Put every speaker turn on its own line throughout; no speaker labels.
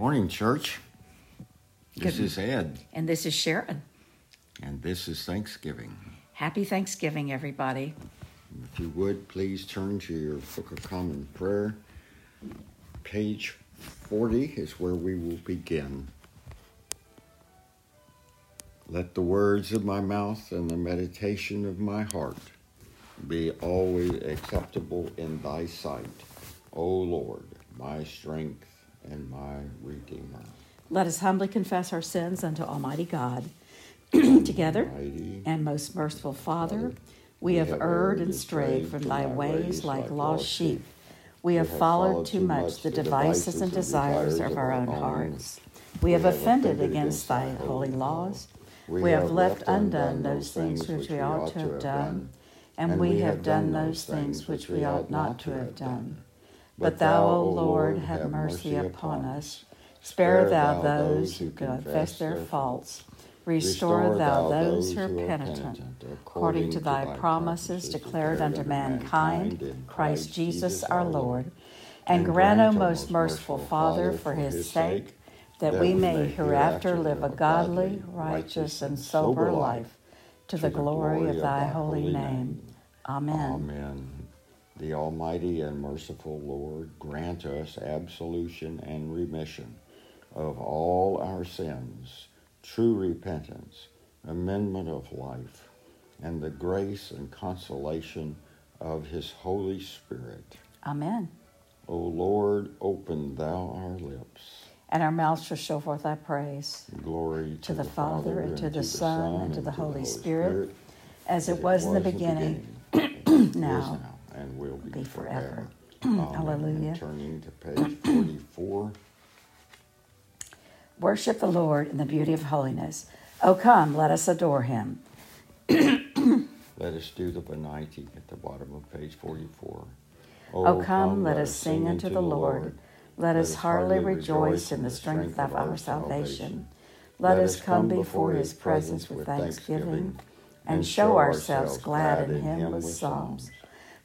Morning, church. This
Good-
is Ed,
And this is Sharon.
and this is Thanksgiving.
Happy Thanksgiving, everybody.
If you would, please turn to your Book of Common Prayer. Page 40 is where we will begin. Let the words of my mouth and the meditation of my heart be always acceptable in thy sight, O Lord, my strength and my Redeemer.
Let us humbly confess our sins unto Almighty God. Together,
Almighty
and most merciful Father, we have erred and strayed from thy ways like lost sheep. We have followed too much the devices and desires of our own hearts. We have offended against thy holy laws. We have left undone those things which we ought to have done, and we have done those things which we ought not to have done. But thou, O Lord, have mercy upon us. Spare thou those who confess their faults. Restore thou those who are penitent, according to thy promises declared unto mankind, in Christ Jesus our Lord. And grant, O most merciful Father, for his sake, that we may hereafter live a godly, righteous, and sober life, to the glory of thy holy name. Amen.
Amen. The Almighty and merciful Lord grant us absolution and remission of all our sins, true repentance, amendment of life, and the grace and consolation of His Holy Spirit.
Amen.
O Lord, open thou our lips.
And our mouths shall show forth thy praise.
Glory
To the Father, and to the Son, and to the Holy Spirit, as it was in the beginning,
is
now,
and will be,
be forever.
Amen.
Um,
Hallelujah. Turning to page 44.
Worship the Lord in the beauty of holiness. Oh, come, let us adore him.
Let us do the Venite at the bottom of page 44.
Oh, oh come, let us sing unto the Lord. Let us heartily rejoice in the strength of our salvation. Let us come before his presence with thanksgiving and show ourselves glad in him with psalms.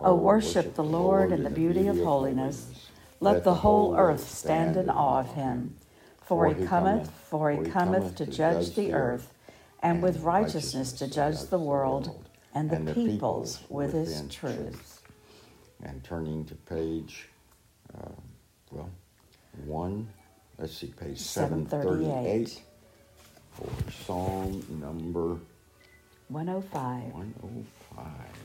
O worship the Lord in the beauty of holiness. Let the whole earth stand in awe of him. For he cometh, for he cometh to judge the earth, and with righteousness to judge the world, and the peoples with his truth.
And turning to page, uh, well, 1, let's see, page 738
738.
for Psalm number
105.
105.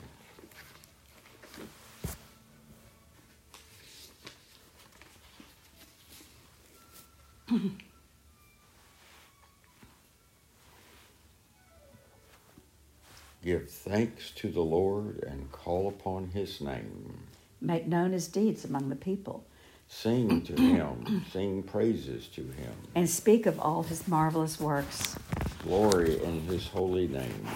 Give thanks to the Lord and call upon his name.
Make known his deeds among the people,
Sing to him, sing praises to him.
and speak of all his marvelous works.
Glory in his holy name.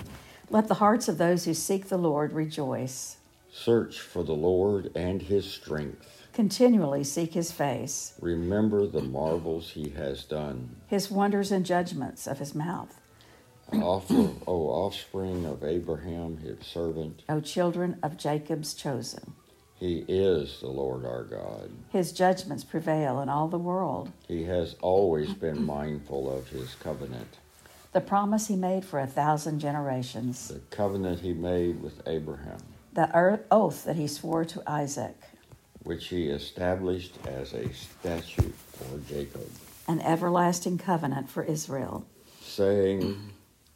Let the hearts of those who seek the Lord rejoice.
Search for the Lord and his strength.
Continually seek his face,
Remember the marvels he has done.
his wonders and judgments of his mouth.
Offer, O offspring of Abraham, his servant,
O children of Jacob's chosen.
he is the Lord our God.
His judgments prevail in all the world.
He has always been mindful of his covenant,
The promise he made for a thousand generations.
the covenant he made with Abraham,
The oath that he swore to Isaac.
Which he established as a statute for Jacob,
An everlasting covenant for Israel.
saying,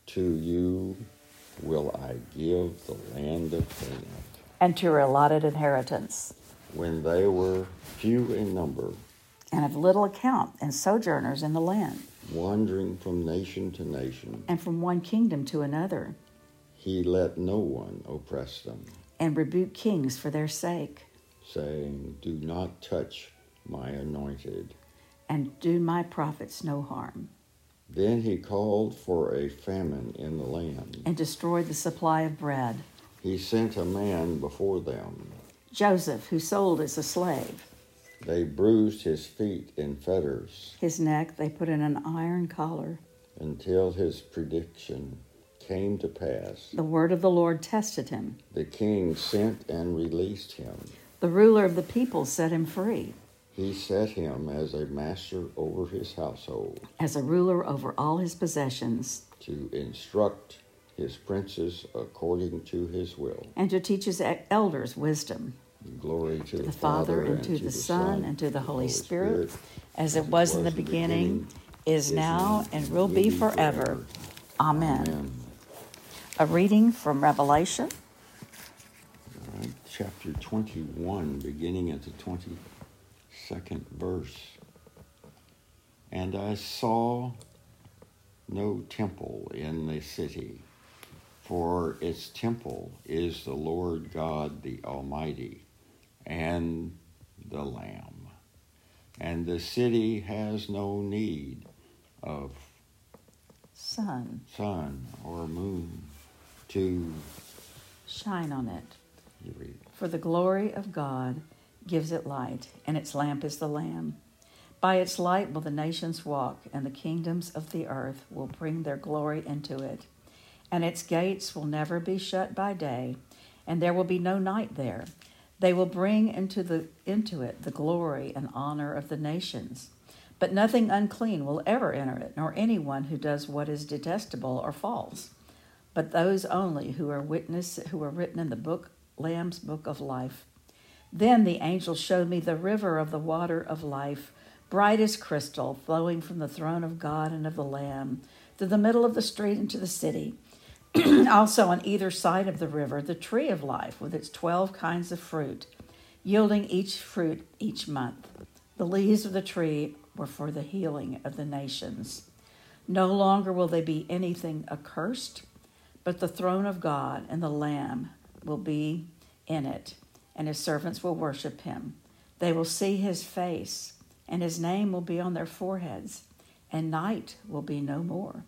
To you will I give the land of Canaan.
And to her allotted inheritance.
When they were few in number,
And of little account, and sojourners in the land.
wandering from nation to nation,
And from one kingdom to another.
he let no one oppress them,
And rebuked kings for their sake.
Saying, Do not touch my anointed,
and do my prophets no harm.
Then he called for a famine in the land,
and destroyed the supply of bread.
He sent a man before them,
Joseph, who sold as a slave.
They bruised his feet in fetters.
His neck they put in an iron collar.
Until his prediction came to pass.
The word of the Lord tested him.
The king sent and released him.
The ruler of the people set him free.
He set him as a master over his household,
as a ruler over all his possessions,
to instruct his princes according to his will,
and to teach his elders wisdom.
Glory to,
to
the,
the, Father, and, and to, the, Son, and to the Holy, Holy Spirit, Spirit, as it was, in the beginning, beginning is now, and will be forever. forever. Amen. Amen. A reading from Revelation.
Chapter 21, beginning at the 22nd verse. And I saw no temple in the city, for its temple is the Lord God the Almighty and the Lamb. And the city has no need of
sun,
sun or moon to
shine on it. For the glory of God gives it light, and its lamp is the Lamb. By its light will the nations walk, and the kingdoms of the earth will bring their glory into it. And its gates will never be shut by day, and there will be no night there. They will bring into, the, into it the glory and honor of the nations. But nothing unclean will ever enter it, nor anyone who does what is detestable or false but those only who are witness who are written in the book Lamb's book of life. Then the angel showed me the river of the water of life, bright as crystal, flowing from the throne of God and of the Lamb through the middle of the street into the city. also on either side of the river, the tree of life with its twelve kinds of fruit, yielding each fruit each month. The leaves of the tree were for the healing of the nations. No longer will they be anything accursed but the throne of God and the Lamb will be in it, and his servants will worship him. They will see his face, and his name will be on their foreheads, and night will be no more.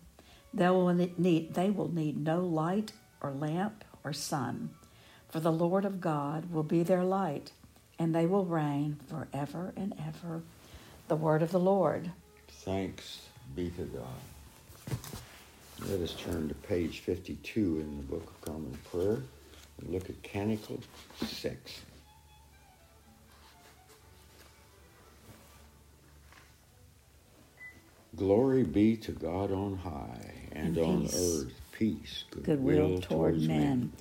They will need, they will need no light or lamp or sun, for the Lord of God will be their light, and they will reign forever and ever. The word of the Lord.
Thanks be to God. Let us turn to page 52 in the Book of Common Prayer look at Canticle 6. Glory be to God on high, and, and on earth peace,
goodwill, good toward men. men.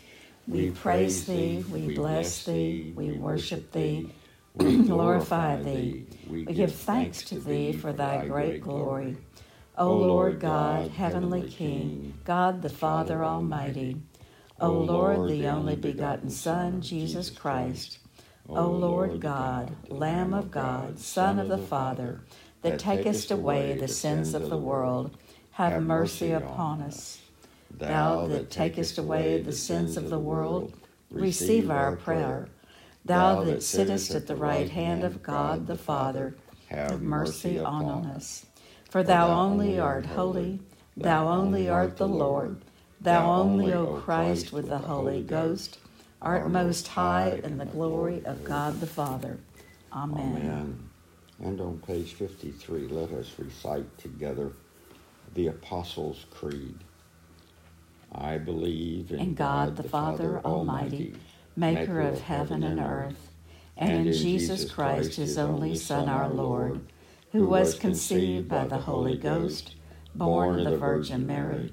We, we praise thee, we bless thee, we worship thee, we glorify thee. We give thanks to thee for thy great glory. O Lord God, heavenly King, God the Father Almighty, O Lord, the only begotten Son, Jesus Christ, O Lord God, Lamb of God, Son of the Father, that takest away the sins of the world, have mercy upon us. Thou that takest away the sins of the world, receive our prayer. Thou that sittest at the right hand of God the Father, have mercy on us. For thou only art holy, thou only art the Lord, thou only, O Christ, with the Holy Ghost, art most high in the glory of God the Father. Amen.
Amen. And on page 53, let us recite together the Apostles' Creed. I believe in,
in God, God, the Father, Father Almighty, maker of heaven and earth, and in Jesus Christ, his only Son, our Lord who was conceived by the Holy Ghost, born of the Virgin Mary,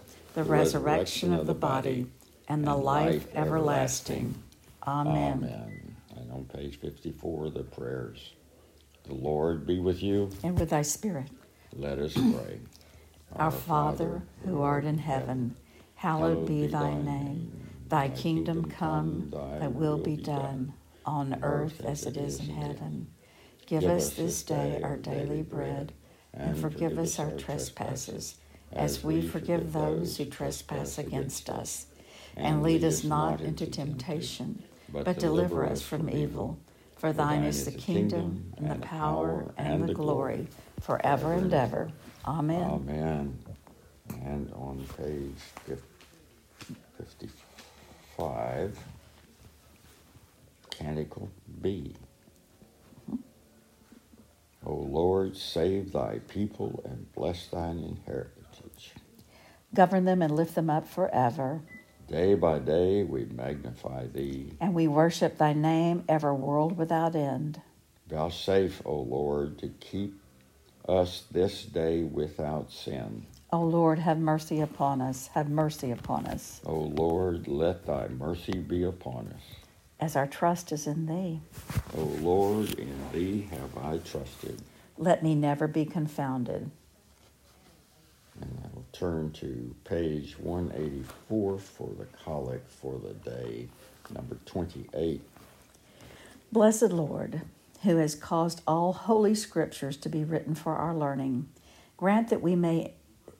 the resurrection of the body, and the life everlasting. Amen.
Amen. And on page 54, the prayers. The Lord be with you.
And with thy spirit.
Let us pray.
Our Father, who art in heaven, hallowed be thy name. Thy kingdom come, thy will be done, on earth as it is in heaven. Give us this day our daily bread, and forgive us our trespasses, as we forgive those who trespass against us. And lead us not into temptation, but deliver us from evil. For thine is the kingdom, and the power, and the glory, forever and ever. Amen.
Amen. And on page 55, Canticle B. Hmm? O Lord, save thy people and bless thine inheritance.
Govern them and lift them up forever.
Day by day we magnify thee.
And we worship thy name, ever world without end.
Vouchsafe, O Lord, to keep us this day without sin.
O Lord, have mercy upon us. Have mercy upon us.
O Lord, let thy mercy be upon us.
As our trust is in thee.
O Lord, in thee have I trusted.
Let me never be confounded.
And I will turn to page 184 for the collect for the day, number 28.
Blessed Lord, who has caused all holy scriptures to be written for our learning, grant that we may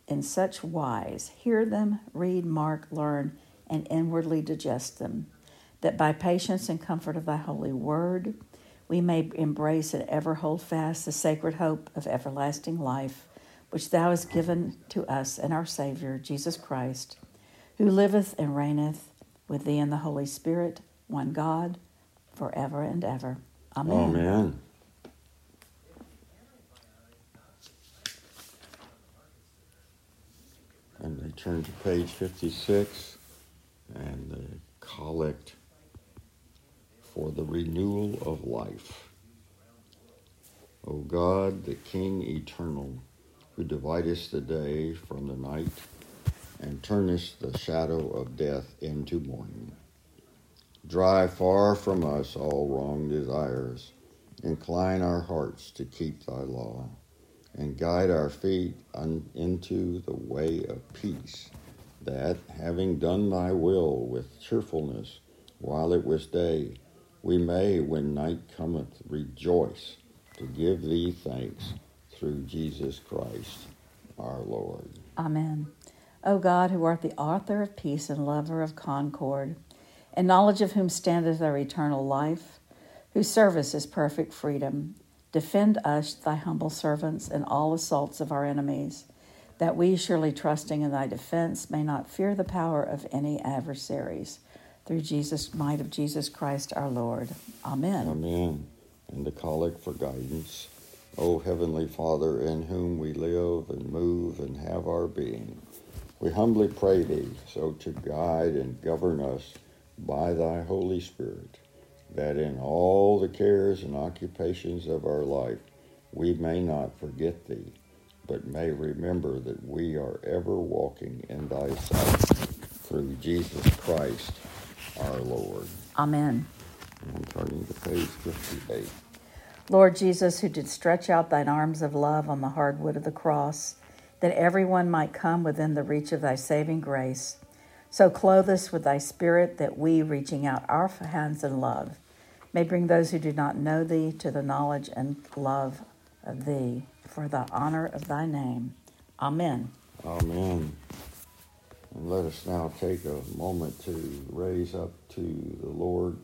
in such wise hear them, read, mark, learn, and inwardly digest them, that by patience and comfort of thy holy word we may embrace and ever hold fast the sacred hope of everlasting life, which thou hast given to us and our Savior, Jesus Christ, who liveth and reigneth with thee in the Holy Spirit, one God, forever and ever. Amen.
Amen. And they turn to page 56 and the collect for the renewal of life. O God, the King eternal, who dividest the day from the night and turnest the shadow of death into morning. Drive far from us all wrong desires. Incline our hearts to keep thy law and guide our feet un- into the way of peace, that, having done thy will with cheerfulness while it was day, we may, when night cometh, rejoice to give thee thanks through Jesus Christ our Lord.
Amen. O God, who art the author of peace and lover of concord, in knowledge of whom standeth our eternal life, whose service is perfect freedom, Defend us, thy humble servants, in all assaults of our enemies, that we, surely trusting in thy defense, may not fear the power of any adversaries. Through Jesus, might of Jesus Christ our Lord. Amen.
Amen. And the collect for guidance. O Heavenly Father, in whom we live and move and have our being, we humbly pray thee so to guide and govern us by thy Holy Spirit that in all the cares and occupations of our life we may not forget thee, but may remember that we are ever walking in thy sight through Jesus Christ our Lord.
Amen.
I'm turning to page 58.
Lord Jesus, who did stretch out thine arms of love on the hard wood of the cross, that everyone might come within the reach of thy saving grace, so clothe us with thy Spirit that we, reaching out our hands in love, may bring those who do not know thee to the knowledge and love of thee for the honor of thy name. Amen.
Amen. And let us now take a moment to raise up to the Lord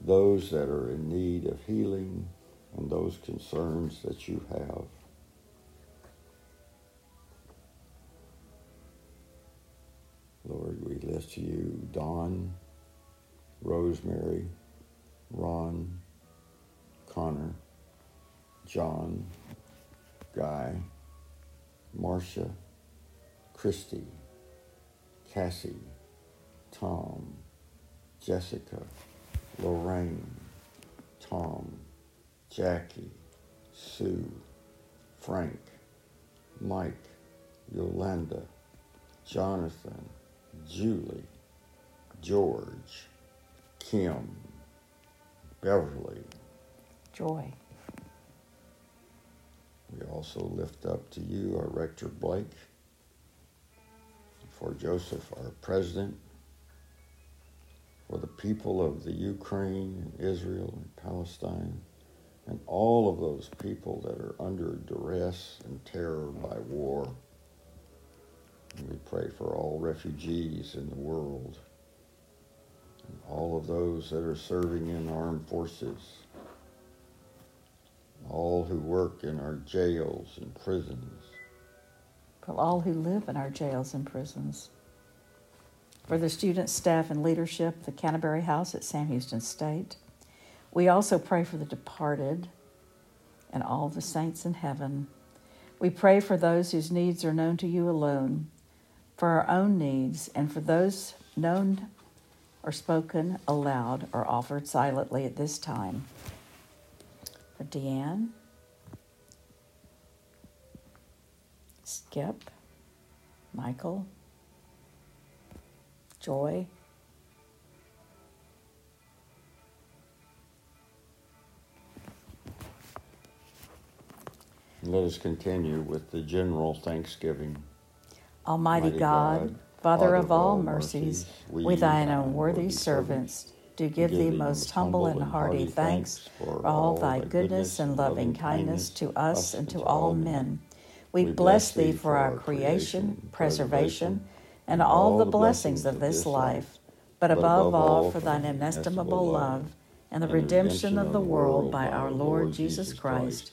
those that are in need of healing and those concerns that you have. Lord, we lift to you Dawn, Rosemary, Ron, Connor, John, Guy, Marcia, Christy, Cassie, Tom, Jessica, Lorraine, Tom, Jackie, Sue, Frank, Mike, Yolanda, Jonathan, Julie, George, Kim, Beverly.
Joy.
We also lift up to you our Rector Blake, for Joseph, our president, for the people of the Ukraine and Israel and Palestine, and all of those people that are under duress and terror by war. And we pray for all refugees in the world, and all of those that are serving in armed forces, all who work in our jails and prisons.
For all who live in our jails and prisons for the students, staff, and leadership, the Canterbury House at Sam Houston State. We also pray for the departed and all the saints in heaven. We pray for those whose needs are known to you alone, for our own needs, and for those known or spoken aloud or offered silently at this time. For Deanne, Skip, Michael, joy.
Let us continue with the general thanksgiving.
Almighty, Almighty God, God, Father of all mercies, we thine unworthy servants do give thee most humble and hearty thanks for all thy goodness and loving kindness to us and to all men. We bless thee for our creation, preservation, and all the blessings of this life, but above all for thine inestimable love and the redemption of the world by our Lord Jesus Christ,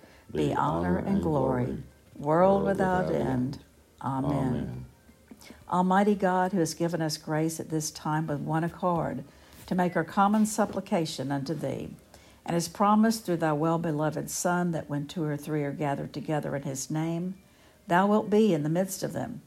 be honor and glory, world without end. Amen. Almighty God, who has given us grace at this time with one accord to make our common supplication unto thee, and has promised through thy well beloved Son that when two or three are gathered together in his name, thou wilt be in the midst of them.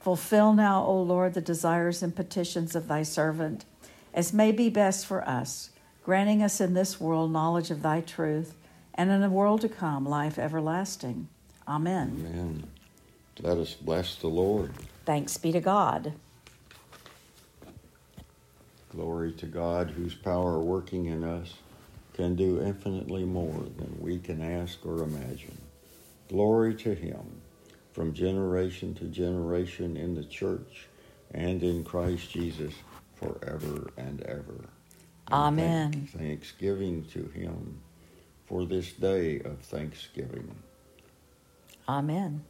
Fulfill now, O Lord, the desires and petitions of thy servant, as may be best for us, granting us in this world knowledge of thy truth, and in the world to come life everlasting. Amen.
Amen. Let us bless the Lord.
Thanks be to God.
Glory to God, whose power working in us can do infinitely more than we can ask or imagine. Glory to him from generation to generation in the church and in Christ Jesus forever and ever.
Amen.
Thank, thanksgiving to Him for this day of thanksgiving.
Amen.